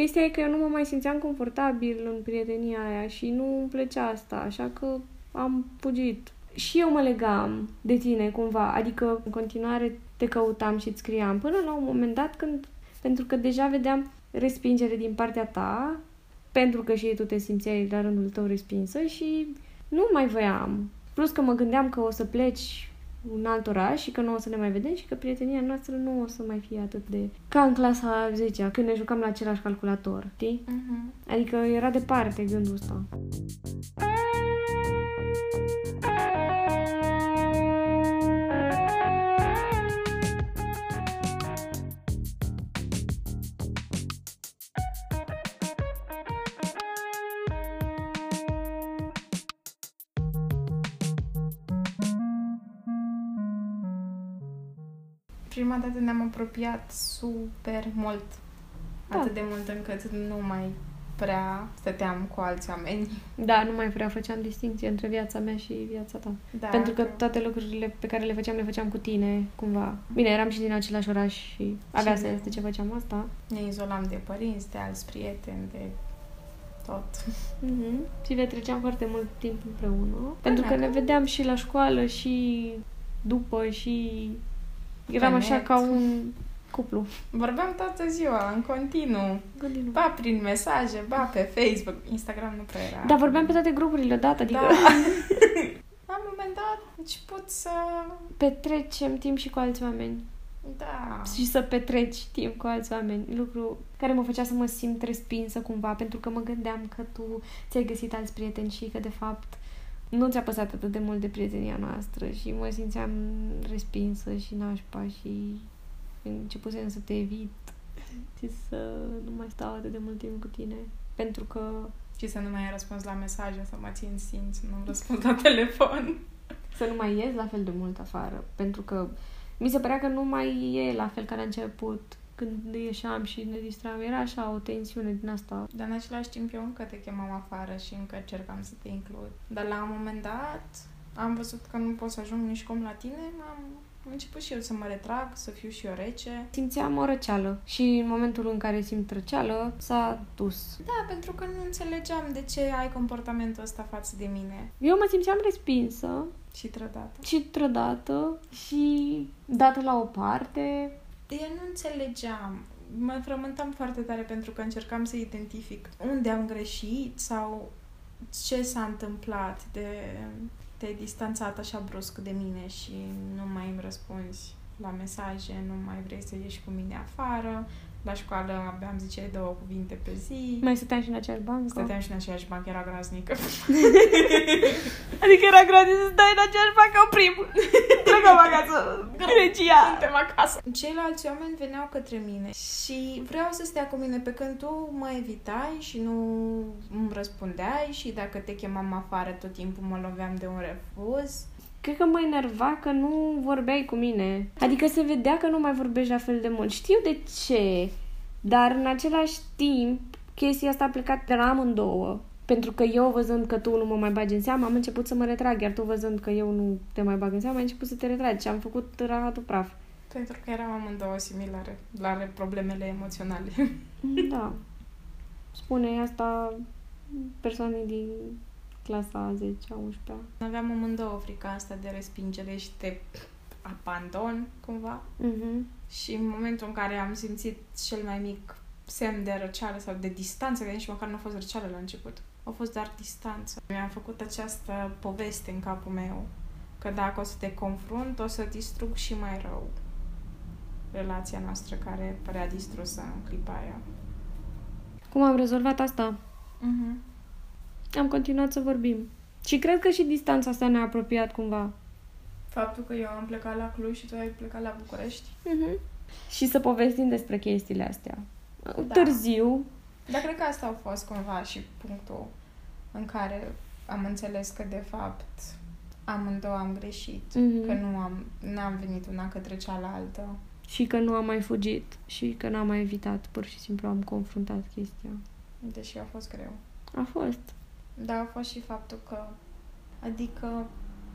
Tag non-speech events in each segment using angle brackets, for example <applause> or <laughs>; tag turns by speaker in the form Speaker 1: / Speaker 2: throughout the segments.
Speaker 1: chestia e că eu nu mă mai simțeam confortabil în prietenia aia și nu îmi plăcea asta, așa că am fugit. Și eu mă legam de tine cumva, adică în continuare te căutam și îți scriam până la un moment dat când, pentru că deja vedeam respingere din partea ta, pentru că și tu te simțeai la rândul tău respinsă și nu mai voiam. Plus că mă gândeam că o să pleci un alt oraș și că nu o să ne mai vedem și că prietenia noastră nu o să mai fie atât de... ca în clasa 10 când ne jucam la același calculator, știi? Uh-huh. Adică era departe gândul ăsta.
Speaker 2: Prima dată ne-am apropiat super mult. Da. Atât de mult încât nu mai prea stăteam cu alți oameni.
Speaker 1: Da, nu mai prea făceam distinție între viața mea și viața ta. Da, Pentru că toate lucrurile pe care le făceam, le făceam cu tine, cumva. Bine, eram și din același oraș și avea și sens de ce făceam asta.
Speaker 2: Ne izolam de părinți, de alți prieteni, de tot.
Speaker 1: Mm-hmm. Și ne treceam foarte mult timp împreună. Pentru că ne vedeam și la școală și după și Eram așa ca un cuplu.
Speaker 2: Vorbeam toată ziua, în continuu. continuu. Ba prin mesaje, ba pe Facebook. Instagram nu prea era.
Speaker 1: Da, vorbeam pe toate grupurile odată, adică... Da. <laughs>
Speaker 2: La un moment dat început să...
Speaker 1: Petrecem timp și cu alți oameni.
Speaker 2: Da.
Speaker 1: Și să petreci timp cu alți oameni. Lucru care mă făcea să mă simt respinsă cumva, pentru că mă gândeam că tu ți-ai găsit alți prieteni și că de fapt nu ți-a păsat atât de mult de prietenia noastră și mă simțeam respinsă și nașpa și începusem să te evit și să nu mai stau atât de mult timp cu tine. Pentru că...
Speaker 2: Și să nu mai ai răspuns la mesaje, să mă țin simț, nu răspund la telefon.
Speaker 1: Să nu mai ies la fel de mult afară. Pentru că mi se părea că nu mai e la fel ca la început când ieșeam și ne distram, era așa o tensiune din asta.
Speaker 2: Dar în același timp eu încă te chemam afară și încă încercam să te includ. Dar la un moment dat am văzut că nu pot să ajung nici cum la tine, am început și eu să mă retrag, să fiu și eu rece.
Speaker 1: Simțeam o răceală și în momentul în care simt răceală s-a dus.
Speaker 2: Da, pentru că nu înțelegeam de ce ai comportamentul ăsta față de mine.
Speaker 1: Eu mă simțeam respinsă.
Speaker 2: Și trădată.
Speaker 1: Și trădată și dată la o parte
Speaker 2: eu nu înțelegeam. Mă frământam foarte tare pentru că încercam să identific unde am greșit sau ce s-a întâmplat de te-ai distanțat așa brusc de mine și nu mai îmi răspunzi la mesaje, nu mai vrei să ieși cu mine afară, la școală aveam, zice, două cuvinte pe zi.
Speaker 1: Mai stăteam și în aceeași bancă?
Speaker 2: Stăteam și în aceeași bancă, era graznică. <laughs>
Speaker 1: adică era gratis să stai în aceeași bancă în primul. Plecam acasă, Grecia.
Speaker 2: Suntem acasă. Ceilalți oameni veneau către mine și vreau să stea cu mine pe când tu mă evitai și nu îmi răspundeai și dacă te chemam afară tot timpul mă loveam de un refuz
Speaker 1: cred că mă enerva că nu vorbeai cu mine. Adică se vedea că nu mai vorbești la fel de mult. Știu de ce, dar în același timp chestia asta a plecat de la amândouă. Pentru că eu văzând că tu nu mă mai bagi în seamă, am început să mă retrag, iar tu văzând că eu nu te mai bag în seamă, ai început să te retragi și am făcut rahatul praf.
Speaker 2: Pentru că eram amândouă similare la problemele emoționale.
Speaker 1: Da. Spune asta persoanei din clasa 10 11
Speaker 2: Aveam amândouă frica asta de respingere și de abandon, cumva.
Speaker 1: Uh-huh.
Speaker 2: Și în momentul în care am simțit cel mai mic semn de răceală sau de distanță, că nici măcar nu a fost răceală la început, a fost doar distanță. Mi-am făcut această poveste în capul meu, că dacă o să te confrunt, o să distrug și mai rău relația noastră care părea distrusă în clipa aia.
Speaker 1: Cum am rezolvat asta?
Speaker 2: Uh-huh
Speaker 1: am continuat să vorbim. Și cred că și distanța asta ne-a apropiat cumva.
Speaker 2: Faptul că eu am plecat la Cluj și tu ai plecat la București.
Speaker 1: Uh-huh. Și să povestim despre chestiile astea. Da. Târziu.
Speaker 2: Dar cred că asta a fost cumva și punctul în care am înțeles că de fapt amândouă am greșit. Uh-huh. Că nu am n-am venit una către cealaltă.
Speaker 1: Și că nu am mai fugit și că n-am mai evitat, pur și simplu am confruntat chestia.
Speaker 2: Deși a fost greu.
Speaker 1: A fost.
Speaker 2: Da, a fost și faptul că, adică,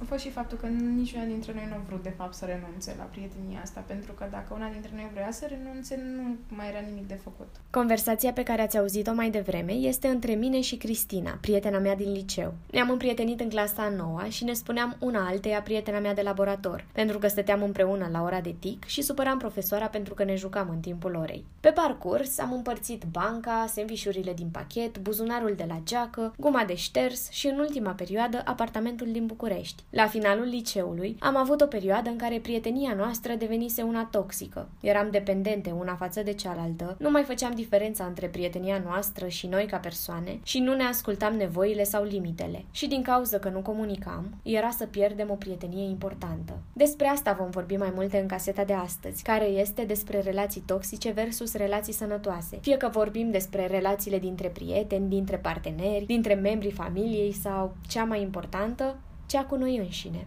Speaker 2: a fost și faptul că niciuna dintre noi nu a vrut, de fapt, să renunțe la prietenia asta, pentru că dacă una dintre noi vrea să renunțe, nu mai era nimic de făcut.
Speaker 3: Conversația pe care ați auzit-o mai devreme este între mine și Cristina, prietena mea din liceu. Ne-am împrietenit în clasa a noua și ne spuneam una alteia prietena mea de laborator, pentru că stăteam împreună la ora de tic și supăram profesoara pentru că ne jucam în timpul orei. Pe parcurs am împărțit banca, sandvișurile din pachet, buzunarul de la geacă, guma de șters și, în ultima perioadă, apartamentul din București. La finalul liceului, am avut o perioadă în care prietenia noastră devenise una toxică. Eram dependente una față de cealaltă, nu mai făceam diferența între prietenia noastră și noi ca persoane și nu ne ascultam nevoile sau limitele. Și din cauza că nu comunicam, era să pierdem o prietenie importantă. Despre asta vom vorbi mai multe în caseta de astăzi, care este despre relații toxice versus relații sănătoase. Fie că vorbim despre relațiile dintre prieteni, dintre parteneri, dintre membrii familiei sau, cea mai importantă, cea cu noi înșine.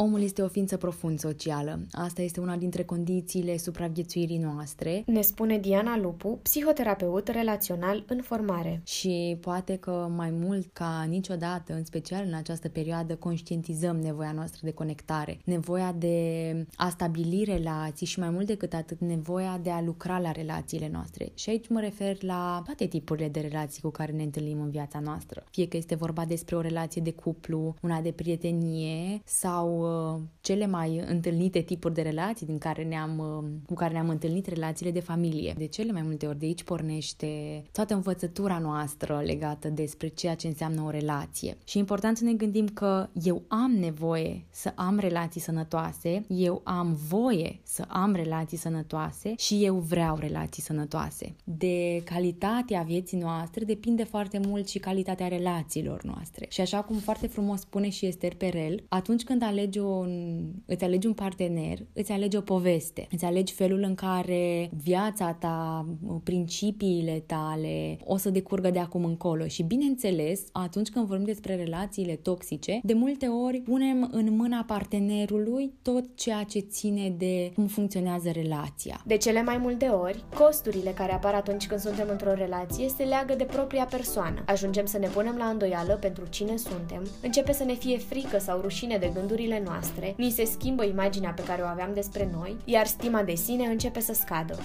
Speaker 4: Omul este o ființă profund socială. Asta este una dintre condițiile supraviețuirii noastre.
Speaker 3: Ne spune Diana Lupu, psihoterapeut relațional în formare.
Speaker 4: Și poate că mai mult ca niciodată, în special în această perioadă, conștientizăm nevoia noastră de conectare, nevoia de a stabili relații și mai mult decât atât, nevoia de a lucra la relațiile noastre. Și aici mă refer la toate tipurile de relații cu care ne întâlnim în viața noastră. Fie că este vorba despre o relație de cuplu, una de prietenie sau Uh, cele mai întâlnite tipuri de relații din care ne-am, uh, cu care ne-am întâlnit relațiile de familie. De cele mai multe ori de aici pornește toată învățătura noastră legată despre ceea ce înseamnă o relație. Și e important să ne gândim că eu am nevoie să am relații sănătoase, eu am voie să am relații sănătoase și eu vreau relații sănătoase. De calitatea vieții noastre depinde foarte mult și calitatea relațiilor noastre. Și așa cum foarte frumos spune și Esther Perel, atunci când alegi alegi un, îți alegi un partener, îți alegi o poveste, îți alegi felul în care viața ta, principiile tale o să decurgă de acum încolo. Și bineînțeles, atunci când vorbim despre relațiile toxice, de multe ori punem în mâna partenerului tot ceea ce ține de cum funcționează relația.
Speaker 3: De cele mai multe ori, costurile care apar atunci când suntem într-o relație se leagă de propria persoană. Ajungem să ne punem la îndoială pentru cine suntem, începe să ne fie frică sau rușine de gândurile noastre, ni se schimbă imaginea pe care o aveam despre noi, iar stima de sine începe să scadă.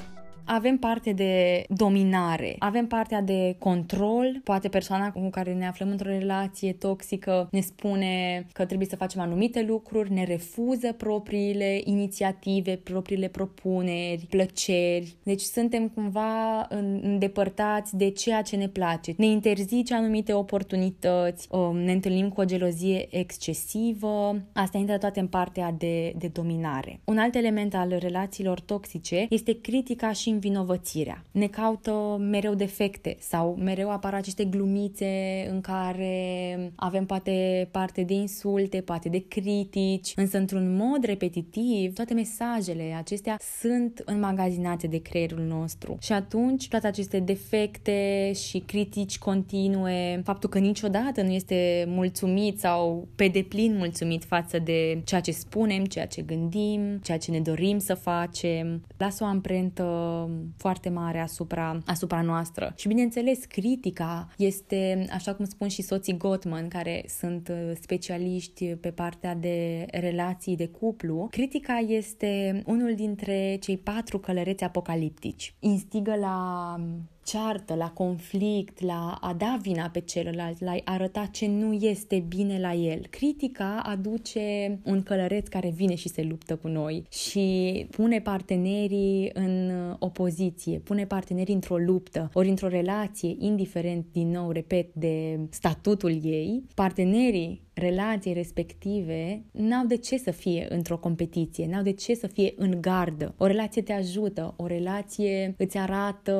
Speaker 4: Avem parte de dominare, avem partea de control, poate persoana cu care ne aflăm într-o relație toxică ne spune că trebuie să facem anumite lucruri, ne refuză propriile inițiative, propriile propuneri, plăceri. Deci suntem cumva îndepărtați de ceea ce ne place. Ne interzice anumite oportunități, um, ne întâlnim cu o gelozie excesivă. Asta intră toate în partea de, de dominare. Un alt element al relațiilor toxice este critica și învinovățirea. Ne caută mereu defecte sau mereu apar aceste glumițe în care avem poate parte de insulte, poate de critici, însă într-un mod repetitiv toate mesajele acestea sunt înmagazinate de creierul nostru. Și atunci toate aceste defecte și critici continue, faptul că niciodată nu este mulțumit sau pe deplin mulțumit față de ceea ce spunem, ceea ce gândim, ceea ce ne dorim să facem, lasă o amprentă foarte mare asupra, asupra noastră. Și bineînțeles, critica este, așa cum spun și soții Gottman, care sunt uh, specialiști pe partea de relații de cuplu, critica este unul dintre cei patru călăreți apocaliptici. Instigă la ceartă, la conflict, la a da vina pe celălalt, la a arăta ce nu este bine la el. Critica aduce un călăreț care vine și se luptă cu noi și pune partenerii în opoziție, pune partenerii într-o luptă, ori într-o relație, indiferent, din nou, repet, de statutul ei, partenerii relației respective n-au de ce să fie într-o competiție, n-au de ce să fie în gardă. O relație te ajută, o relație îți arată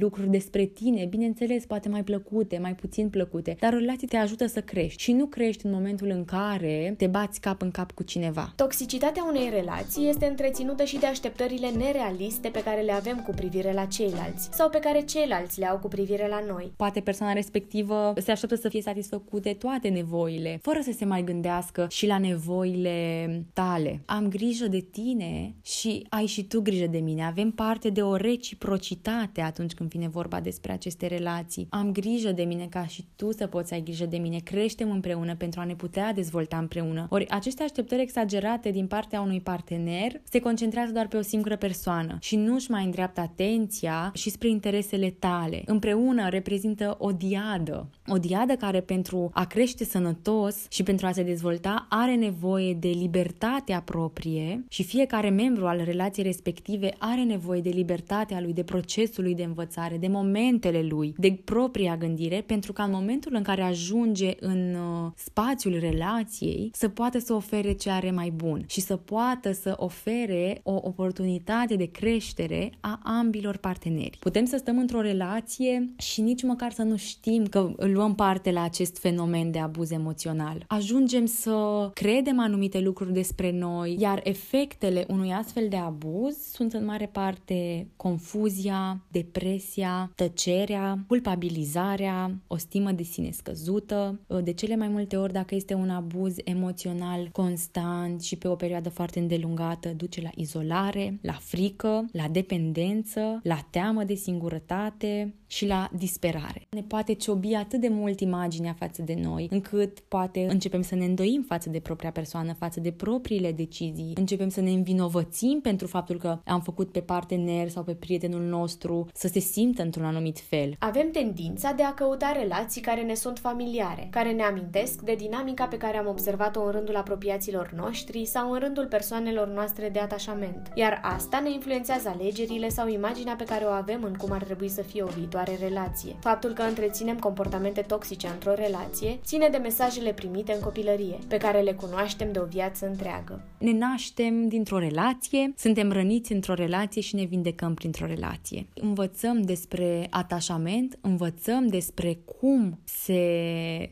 Speaker 4: lucruri despre tine, bineînțeles, poate mai plăcute, mai puțin plăcute, dar o relație te ajută să crești și nu crești în momentul în care te bați cap în cap cu cineva.
Speaker 3: Toxicitatea unei relații este întreținută și de așteptările nerealiste pe care le avem cu privire la ceilalți sau pe care ceilalți le au cu privire la noi.
Speaker 4: Poate persoana respectivă se așteaptă să fie satisfăcute toate nevoile fără să se mai gândească și la nevoile tale. Am grijă de tine și ai și tu grijă de mine. Avem parte de o reciprocitate atunci când vine vorba despre aceste relații. Am grijă de mine ca și tu să poți ai grijă de mine. Creștem împreună pentru a ne putea dezvolta împreună. Ori aceste așteptări exagerate din partea unui partener se concentrează doar pe o singură persoană și nu își mai îndreaptă atenția și spre interesele tale. Împreună reprezintă o diadă. O diadă care pentru a crește sănătos și pentru a se dezvolta are nevoie de libertatea proprie și fiecare membru al relației respective are nevoie de libertatea lui, de procesul lui de învățare, de momentele lui, de propria gândire, pentru ca în momentul în care ajunge în uh, spațiul relației să poată să ofere ce are mai bun și să poată să ofere o oportunitate de creștere a ambilor parteneri. Putem să stăm într-o relație și nici măcar să nu știm că luăm parte la acest fenomen de abuz emoțional. Ajungem să credem anumite lucruri despre noi, iar efectele unui astfel de abuz sunt în mare parte confuzia, depresia, tăcerea, culpabilizarea, o stimă de sine scăzută. De cele mai multe ori, dacă este un abuz emoțional constant și pe o perioadă foarte îndelungată, duce la izolare, la frică, la dependență, la teamă de singurătate și la disperare. Ne poate ciobi atât de mult imaginea față de noi, încât poate începem să ne îndoim față de propria persoană, față de propriile decizii, începem să ne învinovățim pentru faptul că am făcut pe partener sau pe prietenul nostru să se simtă într-un anumit fel.
Speaker 3: Avem tendința de a căuta relații care ne sunt familiare, care ne amintesc de dinamica pe care am observat-o în rândul apropiaților noștri sau în rândul persoanelor noastre de atașament. Iar asta ne influențează alegerile sau imaginea pe care o avem în cum ar trebui să fie o viitoare relație. Faptul că întreținem comportamente toxice într-o relație ține de mesajele primite în copilărie, pe care le cunoaștem de o viață întreagă.
Speaker 4: Ne naștem dintr-o relație, suntem răniți într-o relație și ne vindecăm printr-o relație. Învățăm despre atașament, învățăm despre cum se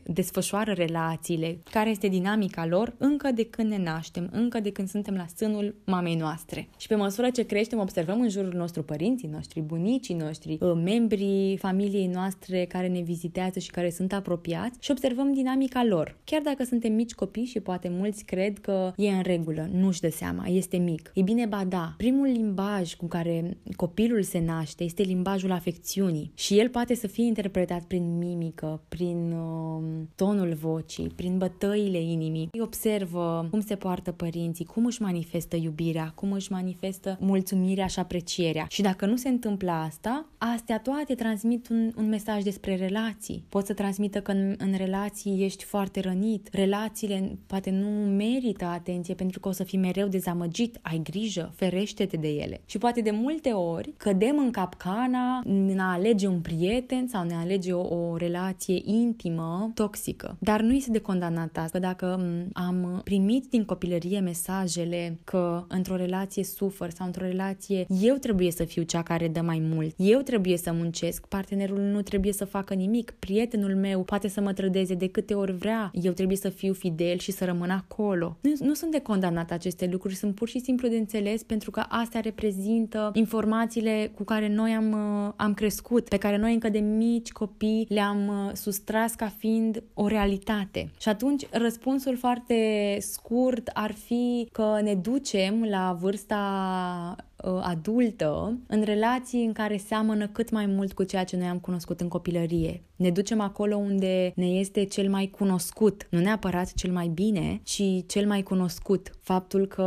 Speaker 4: desfășoară relațiile, care este dinamica lor încă de când ne naștem, încă de când suntem la sânul mamei noastre. Și pe măsură ce creștem, observăm în jurul nostru părinții noștri, bunicii noștri, uh, membrii familiei noastre care ne vizitează și care sunt apropiați și observăm dinamica lor. Chiar dacă suntem mici copii și poate mulți cred că e în regulă, nu-și dă seama, este mic. E bine, ba da, primul limbaj cu care copilul se naște este limbajul afecțiunii și el poate să fie interpretat prin mimică, prin uh, tonul vocii, prin bătăile inimii. Îi observă cum se poartă părinții, cum își manifestă iubirea, cum își manifestă mulțumirea și aprecierea. Și dacă nu se întâmplă asta, astea toate transmit un, un mesaj despre relații. Pot să transmită că în, în relații ești foarte rănit, relațiile poate nu merită atenție pentru că o să fii mereu dezamăgit, ai grijă, ferește-te de ele. Și poate de multe ori cădem în capcana în a alege un prieten sau ne alege o, o relație intimă, toxică. Dar nu este de condamnat asta, dacă am primit din copilărie mesajele că într-o relație sufăr sau într-o relație eu trebuie să fiu cea care dă mai mult, eu trebuie să muncesc, partenerul nu trebuie să facă nimic, prietenul meu poate să mă trădeze de câte ori vrea, eu trebuie să fiu fidel și să rămân acolo. Nu, nu sunt de condamnat aceste lucruri, sunt pur și simplu de înțeles pentru că astea reprezintă informațiile cu care noi am, uh, am crescut, pe care noi încă de mici copii le-am uh, sustras ca fiind o realitate. Și atunci răspunsul foarte scurt ar fi că ne ducem la vârsta uh, adultă în relații în care seamănă cât mai mult cu ceea ce noi am cunoscut în copilărie. Ne ducem acolo unde ne este cel mai cunoscut, nu neapărat cel mai bine, ci cel mai cunoscut. Faptul că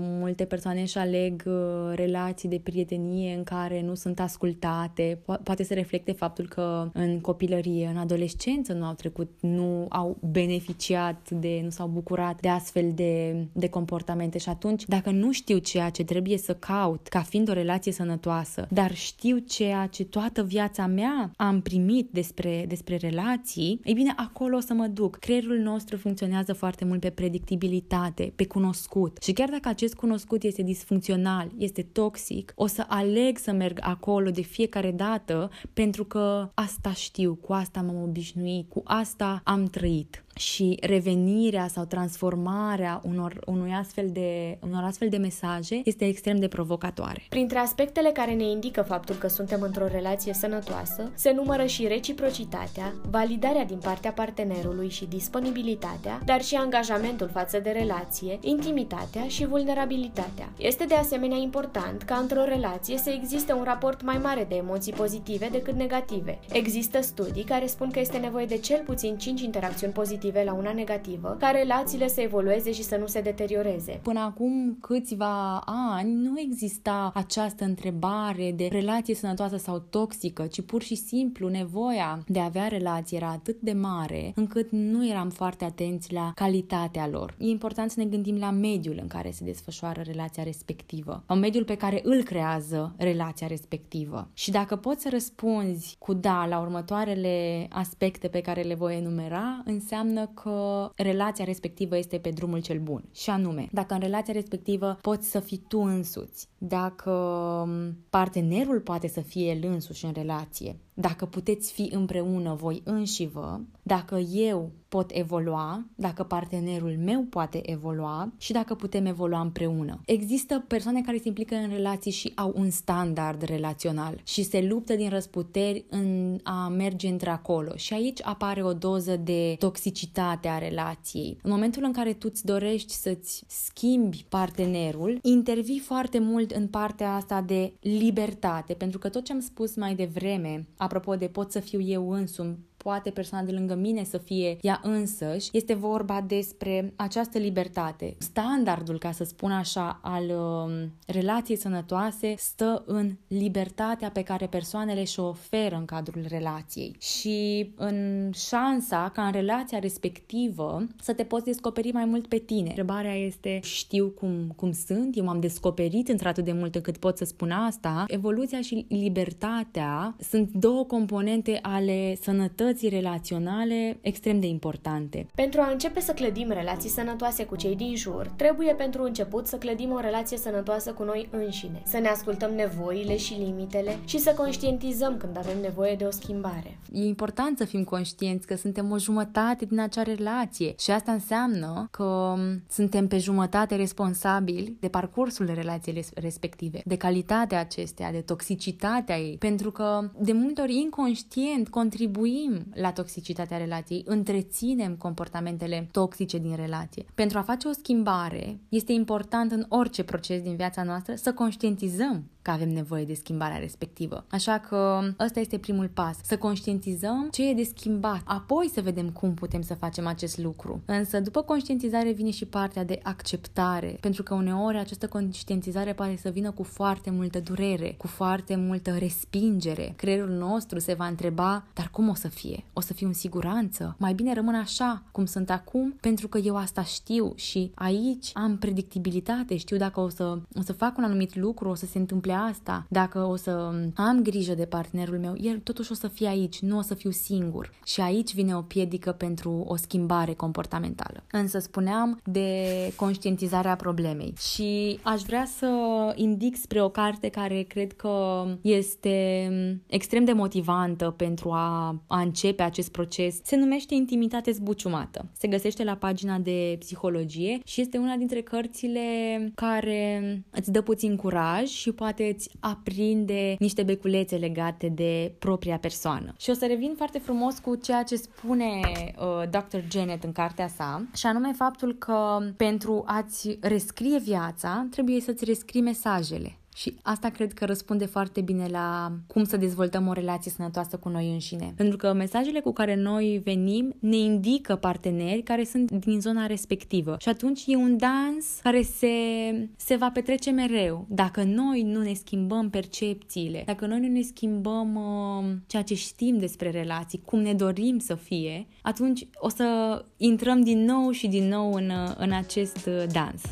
Speaker 4: multe persoane își aleg uh, relații de prietenie în care nu sunt ascultate, po- poate să reflecte faptul că în copilărie, în adolescență nu au trecut, nu au beneficiat de, nu s-au bucurat de astfel de, de comportamente și atunci, dacă nu știu ceea ce trebuie să caut ca fiind o relație sănătoasă, dar știu ceea ce toată viața mea am primit despre despre, relații, ei bine, acolo o să mă duc. Creierul nostru funcționează foarte mult pe predictibilitate, pe cunoscut. Și chiar dacă acest cunoscut este disfuncțional, este toxic, o să aleg să merg acolo de fiecare dată pentru că asta știu, cu asta m-am obișnuit, cu asta am trăit. Și revenirea sau transformarea unor, unui astfel de, unor astfel de mesaje este extrem de provocatoare.
Speaker 3: Printre aspectele care ne indică faptul că suntem într-o relație sănătoasă, se numără și reciprocitatea, validarea din partea partenerului și disponibilitatea, dar și angajamentul față de relație, intimitatea și vulnerabilitatea. Este de asemenea important ca într-o relație să existe un raport mai mare de emoții pozitive decât negative. Există studii care spun că este nevoie de cel puțin 5 interacțiuni pozitive la una negativă, ca relațiile să evolueze și să nu se deterioreze.
Speaker 4: Până acum câțiva ani nu exista această întrebare de relație sănătoasă sau toxică, ci pur și simplu nevoia de a avea relație era atât de mare încât nu eram foarte atenți la calitatea lor. E important să ne gândim la mediul în care se desfășoară relația respectivă, la mediul pe care îl creează relația respectivă. Și dacă poți să răspunzi cu da la următoarele aspecte pe care le voi enumera, înseamnă că relația respectivă este pe drumul cel bun. Și anume, dacă în relația respectivă poți să fii tu însuți, dacă partenerul poate să fie el însuși în relație, dacă puteți fi împreună voi înși vă, dacă eu pot evolua, dacă partenerul meu poate evolua și dacă putem evolua împreună. Există persoane care se implică în relații și au un standard relațional și se luptă din răsputeri în a merge între acolo și aici apare o doză de toxicitate a relației. În momentul în care tu îți dorești să-ți schimbi partenerul, intervii foarte mult în partea asta de libertate, pentru că tot ce am spus mai devreme, apropo de pot să fiu eu însumi, poate persoana de lângă mine să fie ea însăși, este vorba despre această libertate. Standardul, ca să spun așa, al uh, relației sănătoase stă în libertatea pe care persoanele și-o oferă în cadrul relației și în șansa ca în relația respectivă să te poți descoperi mai mult pe tine. Întrebarea este, știu cum, cum sunt, eu m-am descoperit într-atât de mult încât pot să spun asta. Evoluția și libertatea sunt două componente ale sănătății relații relaționale extrem de importante.
Speaker 3: Pentru a începe să clădim relații sănătoase cu cei din jur, trebuie pentru început să clădim o relație sănătoasă cu noi înșine, să ne ascultăm nevoile și limitele și să conștientizăm când avem nevoie de o schimbare.
Speaker 4: E important să fim conștienți că suntem o jumătate din acea relație și asta înseamnă că suntem pe jumătate responsabili de parcursul relației respective, de calitatea acestea, de toxicitatea ei, pentru că de multe ori inconștient contribuim la toxicitatea relației, întreținem comportamentele toxice din relație. Pentru a face o schimbare, este important în orice proces din viața noastră să conștientizăm că avem nevoie de schimbarea respectivă. Așa că ăsta este primul pas, să conștientizăm ce e de schimbat, apoi să vedem cum putem să facem acest lucru. Însă după conștientizare vine și partea de acceptare, pentru că uneori această conștientizare pare să vină cu foarte multă durere, cu foarte multă respingere. Creierul nostru se va întreba, dar cum o să fie? O să fiu în siguranță? Mai bine rămân așa cum sunt acum, pentru că eu asta știu și aici am predictibilitate, știu dacă o să, o să fac un anumit lucru, o să se întâmple asta, dacă o să am grijă de partenerul meu, el totuși o să fie aici, nu o să fiu singur. Și aici vine o piedică pentru o schimbare comportamentală. Însă spuneam de conștientizarea problemei și aș vrea să indic spre o carte care cred că este extrem de motivantă pentru a, a începe acest proces. Se numește Intimitate zbuciumată. Se găsește la pagina de psihologie și este una dintre cărțile care îți dă puțin curaj și poate poate îți aprinde niște beculețe legate de propria persoană. Și o să revin foarte frumos cu ceea ce spune uh, Dr. Janet în cartea sa, și anume faptul că pentru a-ți rescrie viața, trebuie să-ți rescrii mesajele. Și asta cred că răspunde foarte bine la cum să dezvoltăm o relație sănătoasă cu noi înșine. Pentru că mesajele cu care noi venim ne indică parteneri care sunt din zona respectivă. Și atunci e un dans care se, se va petrece mereu. Dacă noi nu ne schimbăm percepțiile, dacă noi nu ne schimbăm uh, ceea ce știm despre relații, cum ne dorim să fie, atunci o să intrăm din nou și din nou în, în acest uh, dans.